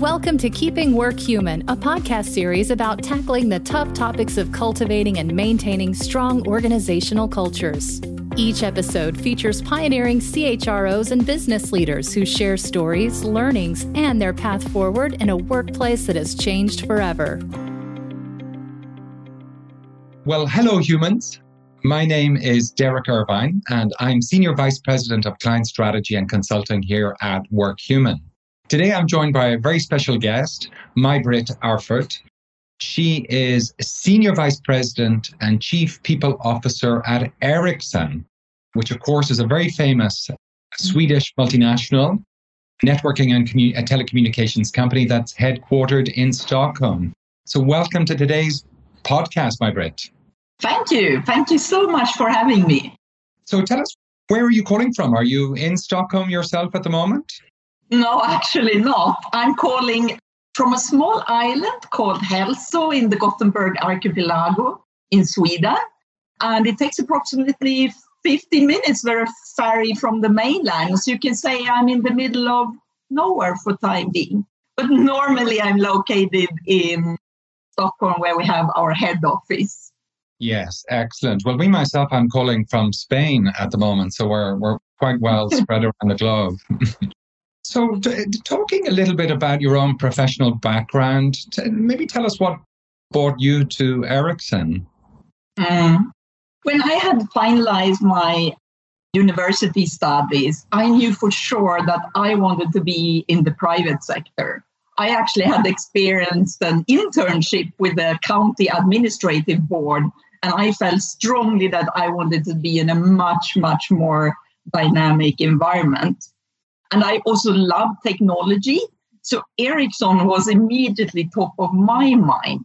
Welcome to Keeping Work Human, a podcast series about tackling the tough topics of cultivating and maintaining strong organizational cultures. Each episode features pioneering CHROs and business leaders who share stories, learnings, and their path forward in a workplace that has changed forever. Well, hello, humans. My name is Derek Irvine, and I'm Senior Vice President of Client Strategy and Consulting here at Work Human. Today, I'm joined by a very special guest, MajBritt Arfert. She is Senior Vice President and Chief People Officer at Ericsson, which, of course, is a very famous Swedish multinational networking and commu- uh, telecommunications company that's headquartered in Stockholm. So, welcome to today's podcast, May-Britt. Thank you. Thank you so much for having me. So, tell us, where are you calling from? Are you in Stockholm yourself at the moment? No, actually not. I'm calling from a small island called Hälsö in the Gothenburg archipelago in Sweden. And it takes approximately 15 minutes with a ferry from the mainland. So you can say I'm in the middle of nowhere for time being. But normally I'm located in Stockholm where we have our head office. Yes, excellent. Well, me myself, I'm calling from Spain at the moment, so we're we're quite well spread around the globe. So, t- talking a little bit about your own professional background, t- maybe tell us what brought you to Ericsson. Mm. When I had finalized my university studies, I knew for sure that I wanted to be in the private sector. I actually had experienced an internship with the county administrative board, and I felt strongly that I wanted to be in a much, much more dynamic environment. And I also love technology. So Ericsson was immediately top of my mind.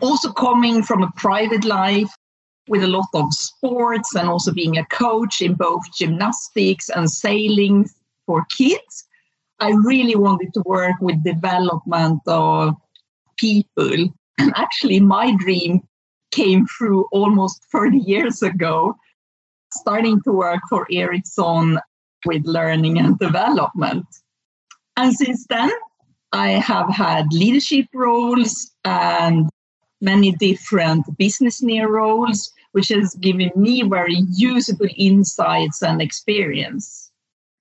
Also coming from a private life with a lot of sports and also being a coach in both gymnastics and sailing for kids, I really wanted to work with development of people. And actually my dream came through almost 30 years ago, starting to work for Ericsson with learning and development. And since then, I have had leadership roles and many different business near roles, which has given me very usable insights and experience.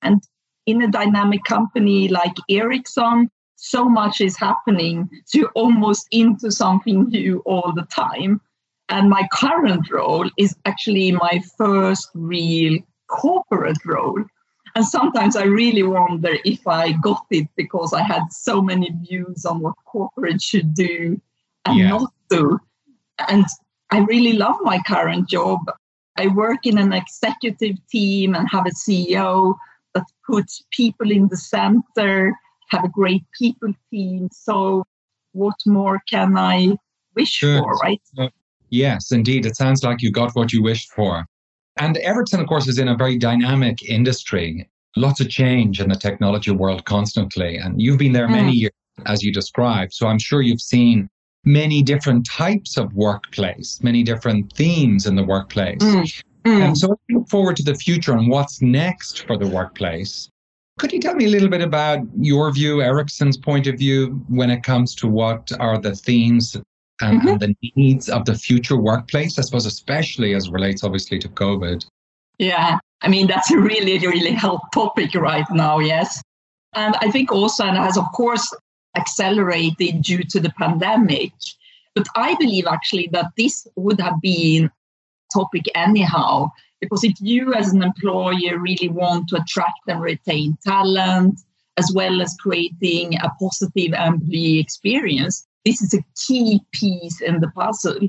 And in a dynamic company like Ericsson, so much is happening, so you're almost into something new all the time. And my current role is actually my first real corporate role. And sometimes I really wonder if I got it because I had so many views on what corporate should do and yeah. not do. And I really love my current job. I work in an executive team and have a CEO that puts people in the center, have a great people team. So, what more can I wish Good. for, right? Uh, yes, indeed. It sounds like you got what you wished for. And Ericsson, of course, is in a very dynamic industry, lots of change in the technology world constantly. And you've been there many mm. years, as you described. So I'm sure you've seen many different types of workplace, many different themes in the workplace. Mm. Mm. And so I look forward to the future and what's next for the workplace. Could you tell me a little bit about your view, Ericsson's point of view, when it comes to what are the themes and, mm-hmm. and the needs of the future workplace, I suppose, especially as relates obviously to COVID. Yeah, I mean, that's a really, really hot topic right now, yes. And I think also, and has of course accelerated due to the pandemic. But I believe actually that this would have been topic anyhow, because if you as an employer really want to attract and retain talent, as well as creating a positive employee experience, this is a key piece in the puzzle.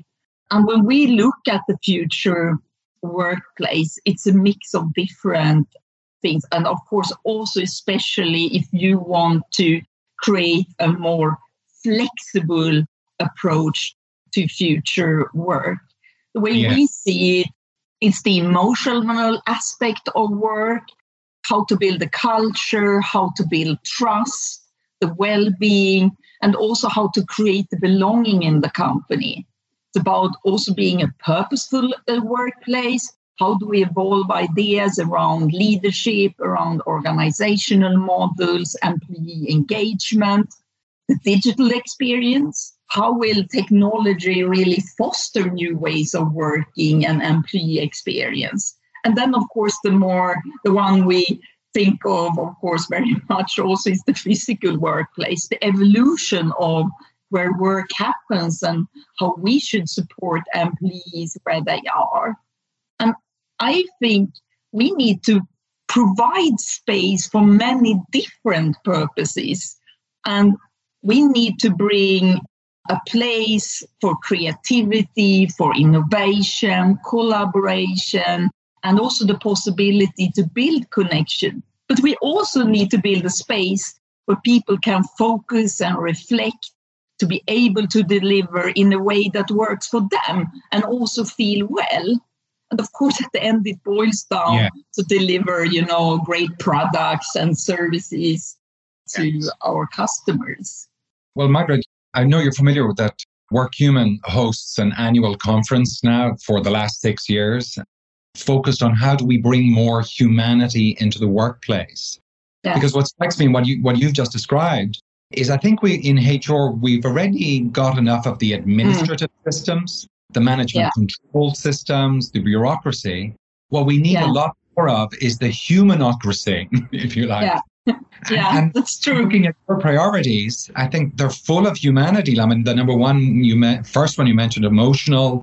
And when we look at the future workplace, it's a mix of different things. And of course, also, especially if you want to create a more flexible approach to future work. The way we see it, it's the emotional aspect of work, how to build a culture, how to build trust, the well being, and also how to create the belonging in the company. It's about also being a purposeful uh, workplace. How do we evolve ideas around leadership, around organizational models, employee engagement? the digital experience? How will technology really foster new ways of working and employee experience? And then, of course, the more the one we think of, of course, very much also is the physical workplace, the evolution of where work happens and how we should support employees where they are. And I think we need to provide space for many different purposes. And we need to bring a place for creativity, for innovation, collaboration, and also the possibility to build connection. But we also need to build a space where people can focus and reflect to be able to deliver in a way that works for them and also feel well. And of course, at the end, it boils down yeah. to deliver, you know, great products and services to yes. our customers. Well, Margaret, I know you're familiar with that. WorkHuman hosts an annual conference now for the last six years, focused on how do we bring more humanity into the workplace. Yeah. Because what strikes me, what you what you've just described, is I think we in HR we've already got enough of the administrative mm. systems, the management yeah. control systems, the bureaucracy. What we need yeah. a lot more of is the humanocracy, if you like. Yeah. yeah, and that's true. Looking at your priorities, I think they're full of humanity. I mean, the number one you met, first one you mentioned, emotional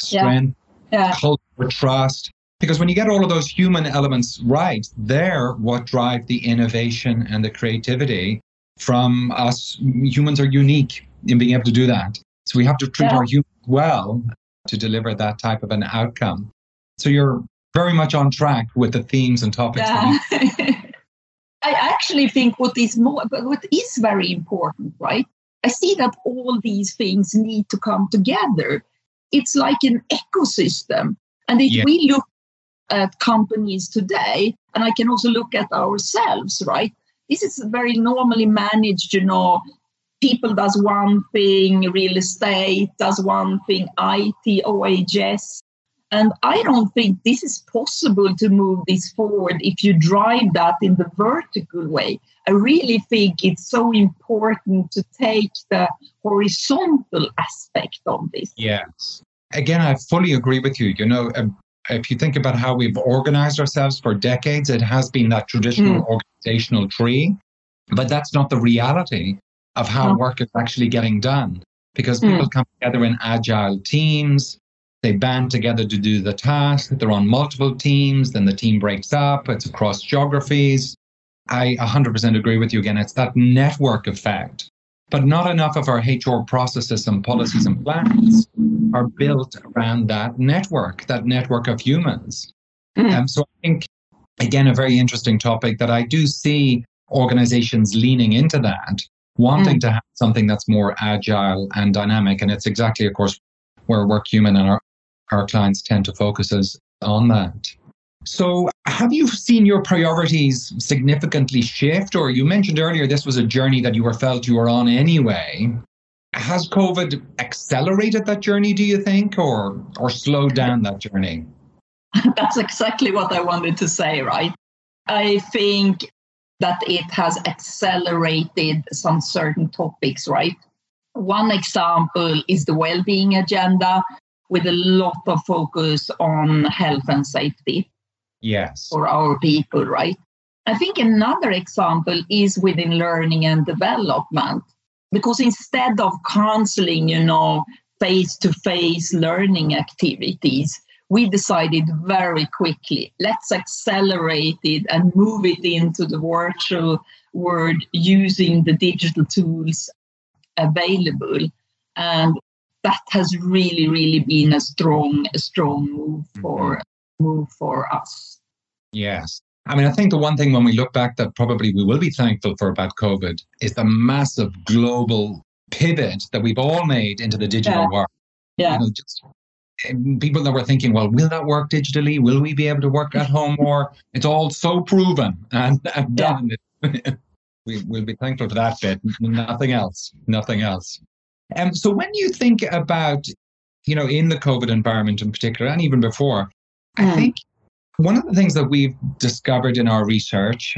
strength, yeah. culture, trust. Because when you get all of those human elements right, they're what drive the innovation and the creativity from us. Humans are unique in being able to do that. So we have to treat yeah. our humans well to deliver that type of an outcome. So you're very much on track with the themes and topics. Yeah. I actually think what is more, what is very important, right? I see that all these things need to come together. It's like an ecosystem. And if yeah. we look at companies today, and I can also look at ourselves, right? this is very normally managed, you know, people does one thing, real estate does one thing, IT, OHS. And I don't think this is possible to move this forward if you drive that in the vertical way. I really think it's so important to take the horizontal aspect of this. Yes. Again, I fully agree with you. You know, um, if you think about how we've organized ourselves for decades, it has been that traditional mm. organizational tree. But that's not the reality of how work is actually getting done because mm. people come together in agile teams. They band together to do the task. They're on multiple teams. Then the team breaks up. It's across geographies. I 100% agree with you again. It's that network effect but not enough of our HR processes and policies and plans are built around that network, that network of humans. Mm. Um, so I think, again, a very interesting topic that I do see organizations leaning into that, wanting mm. to have something that's more agile and dynamic. And it's exactly, of course, where Work Human and our, our clients tend to focus us on that. So, have you seen your priorities significantly shift? Or you mentioned earlier this was a journey that you were felt you were on anyway. Has COVID accelerated that journey, do you think, or or slowed down that journey? That's exactly what I wanted to say, right? I think that it has accelerated some certain topics, right? One example is the well being agenda with a lot of focus on health and safety yes. for our people right? I think another example is within learning and development because instead of canceling you know face to face learning activities we decided very quickly let's accelerate it and move it into the virtual world using the digital tools available. And that has really really been a strong a strong move for mm-hmm. move for us Yes. I mean, I think the one thing when we look back that probably we will be thankful for about COVID is the massive global pivot that we've all made into the digital yeah. world. Yeah. You know, just, people that were thinking, well, will that work digitally? Will we be able to work at home more? It's all so proven and, and done. Yeah. we, we'll be thankful for that bit. Nothing else. Nothing else. Um, so when you think about, you know, in the COVID environment in particular, and even before, mm. I think one of the things that we've discovered in our research,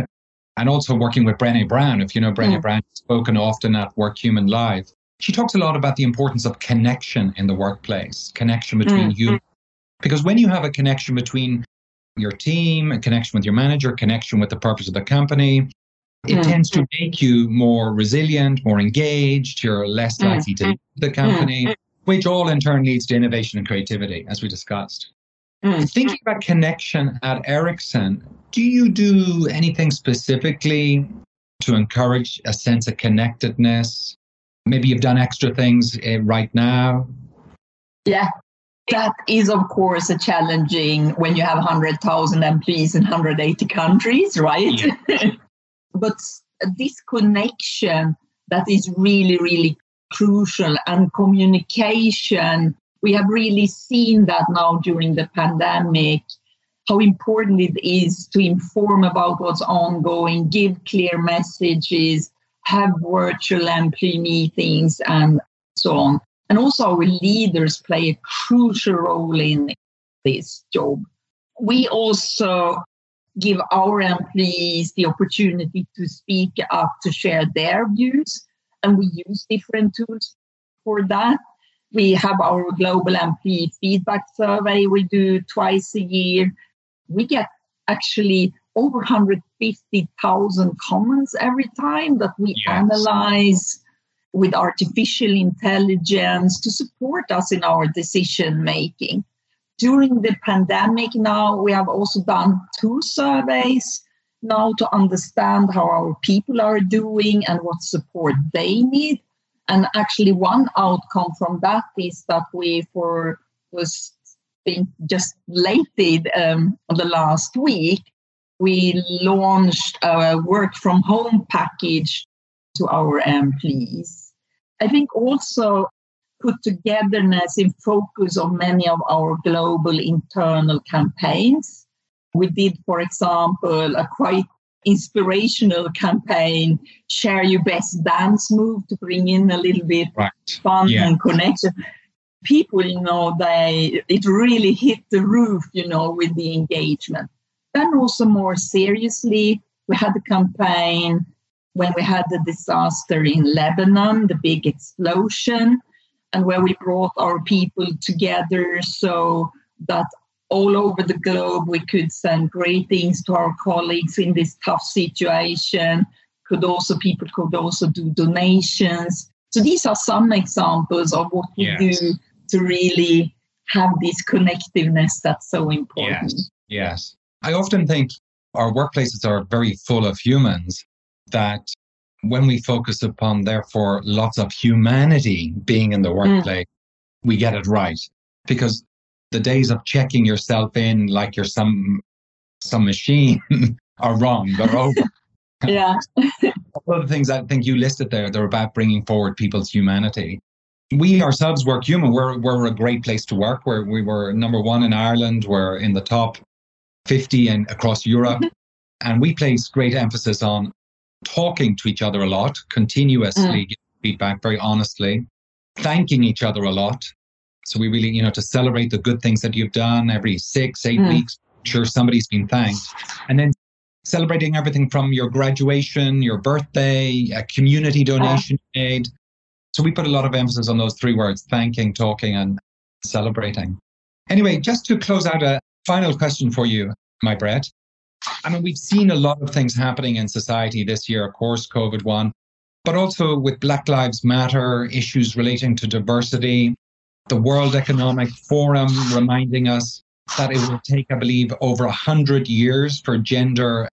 and also working with Brené Brown. If you know Brené Mm. Brown, spoken often at Work Human Live. She talks a lot about the importance of connection in the workplace, connection between Mm. humans. Because when you have a connection between your team, a connection with your manager, connection with the purpose of the company, it Mm. tends to make you more resilient, more engaged. You're less Mm. likely to leave the company, which all in turn leads to innovation and creativity, as we discussed. Mm. Thinking about connection at Ericsson, do you do anything specifically to encourage a sense of connectedness? Maybe you've done extra things uh, right now. Yeah, that is, of course, a challenging when you have 100,000 employees in 180 countries, right? but this connection that is really, really crucial and communication, we have really seen that now during the pandemic. How important it is to inform about what's ongoing, give clear messages, have virtual employee meetings, and so on. And also, our leaders play a crucial role in this job. We also give our employees the opportunity to speak up, to share their views, and we use different tools for that. We have our global employee feedback survey we do twice a year. We get actually over 150,000 comments every time that we Yes. analyze with artificial intelligence to support us in our decision making. During the pandemic, now we have also done two surveys now to understand how our people are doing and what support they need. And actually, one outcome from that is that we, for was being just lately um, the last week, we launched a work from home package to our employees. I think also put togetherness in focus on many of our global internal campaigns. We did, for example, a quite inspirational campaign, Share Your Best Dance Move, to bring in a little bit Right. fun Yeah. and connection. People, you know, they it really hit the roof, you know, with the engagement. Then also more seriously, we had a campaign when we had the disaster in Lebanon, the big explosion, and where we brought our people together so that all over the globe we could send greetings to our colleagues in this tough situation. Could also people could also do donations. So these are some examples of what we Yes. do to really have this connectiveness that's so important. Yes. Yes. I often think our workplaces are very full of humans that when we focus upon, therefore, lots of humanity being in the mm. workplace, we get it right. Because the days of checking yourself in like you're some some machine are wrong. They're over. Yeah. All the things I think you listed there, they're about bringing forward people's humanity. We ourselves work human. We're, we're a great place to work. We're, we were number one in Ireland. We're in the top 50 and across Europe. and we place great emphasis on talking to each other a lot, continuously giving feedback very honestly, thanking each other a lot. So we really, you know, to celebrate the good things that you've done every six, eight Mm. weeks, sure somebody's been thanked. And then celebrating everything from your graduation, your birthday, a community donation you made. So we put a lot of emphasis on those three words thanking, talking, and celebrating. Anyway, just to close out, a final question for you, MajBritt. I mean, we've seen a lot of things happening in society this year, of course, COVID one, but also with Black Lives Matter, issues relating to diversity, the World Economic Forum reminding us that it will take, I believe, over 100 years for gender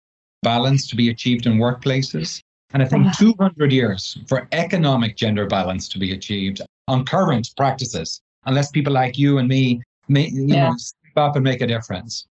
balance to be achieved in workplaces. And I think uh-huh. 200 years for economic gender balance to be achieved on current practices, unless people like you and me may, you Yeah. know, step up and make a difference.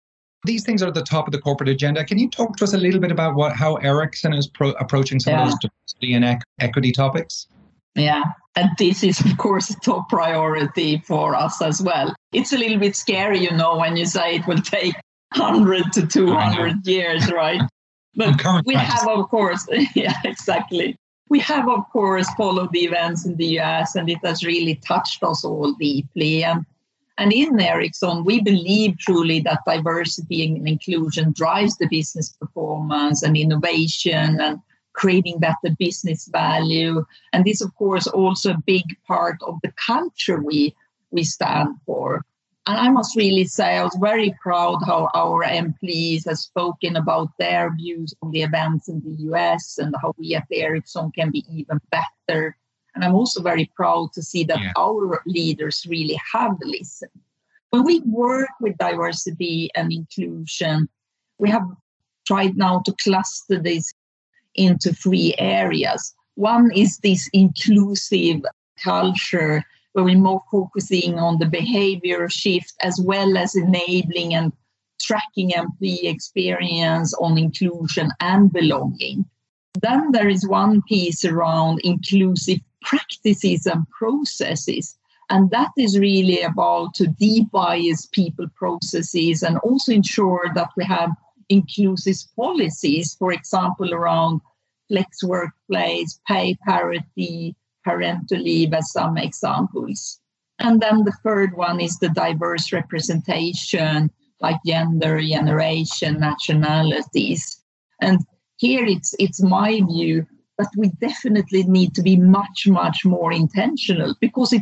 These things are at the top of the corporate agenda. Can you talk to us a little bit about what how Ericsson is pro- approaching some Yeah. of those diversity and ec- equity topics? Yeah. And this is, of course, a top priority for us as well. It's a little bit scary, you know, when you say it will take 100 to 200 years, right? But we have, of course, yeah, exactly. We have, of course, followed the events in the US, and it has really touched us all deeply. And, And in Ericsson, we believe truly that diversity and inclusion drives the business performance and innovation and creating better business value. And this, of course, also a big part of the culture we we stand for. And I must really say, I was very proud how our employees have spoken about their views on the events in the US and how we at Ericsson can be even better. And I'm also very proud to see that yeah. our leaders really have listened. When we work with diversity and inclusion, we have tried now to cluster this into three areas. One is this inclusive culture where we're more focusing on the behavior shift as well as enabling and tracking employee experience on inclusion and belonging. Then there is one piece around inclusive practices and processes. And that is really about to de-bias people processes and also ensure that we have inclusive policies, for example, around flex workplace, pay parity, parental leave as some examples. And then the third one is the diverse representation, like gender, generation, nationalities. And here it's it's my view that we definitely need to be much, much more intentional because it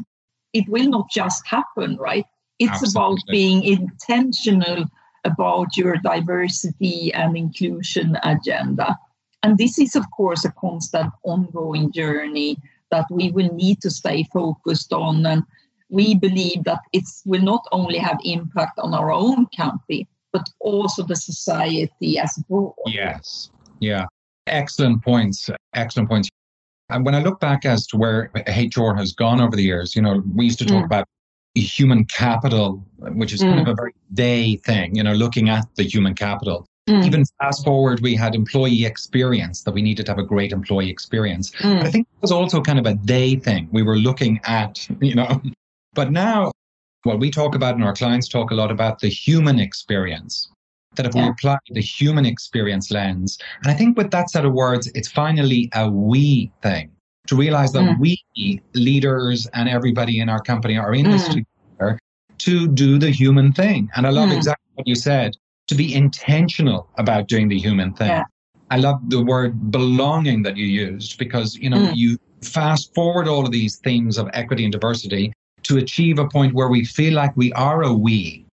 it will not just happen, right? It's Absolutely. about being intentional about your diversity and inclusion agenda. And this is, of course, a constant ongoing journey that we will need to stay focused on. And we believe that it will not only have impact on our own country, but also the society as a whole. Yes. Yeah. Excellent points. Excellent points. And when I look back as to where HR has gone over the years, you know, we used to talk mm. about human capital, which is mm. kind of a very day thing, you know, looking at the human capital. Mm. Even fast forward, we had employee experience that we needed to have a great employee experience. Mm. I think it was also kind of a day thing. We were looking at, you know, but now what we talk about and our clients talk a lot about the human experience. That if yeah. we apply the human experience lens, and I think with that set of words, it's finally a we thing to realize that mm. we leaders and everybody in our company are in this mm. together to do the human thing. And I love mm. exactly what you said to be intentional about doing the human thing. Yeah. I love the word belonging that you used because, you know, mm. you fast forward all of these themes of equity and diversity to achieve a point where we feel like we are a we,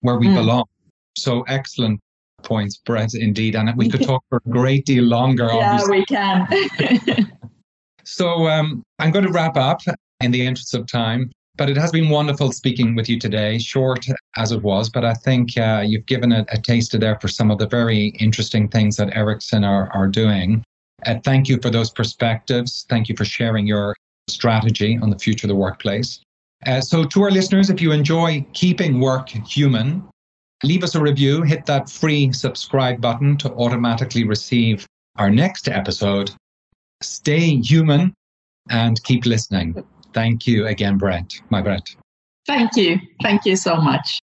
where we mm. belong. So excellent points, Britt, indeed. And we could talk for a great deal longer. yeah, obviously. we can. so um, I'm going to wrap up in the interest of time. But it has been wonderful speaking with you today, short as it was. But I think uh, you've given a, a taster there for some of the very interesting things that Ericsson are, are doing. Uh, thank you for those perspectives. Thank you for sharing your strategy on the future of the workplace. Uh, so, to our listeners, if you enjoy keeping work human, leave us a review, hit that free subscribe button to automatically receive our next episode. Stay human and keep listening. Thank you again, Britt. My Brett. Thank you. Thank you so much.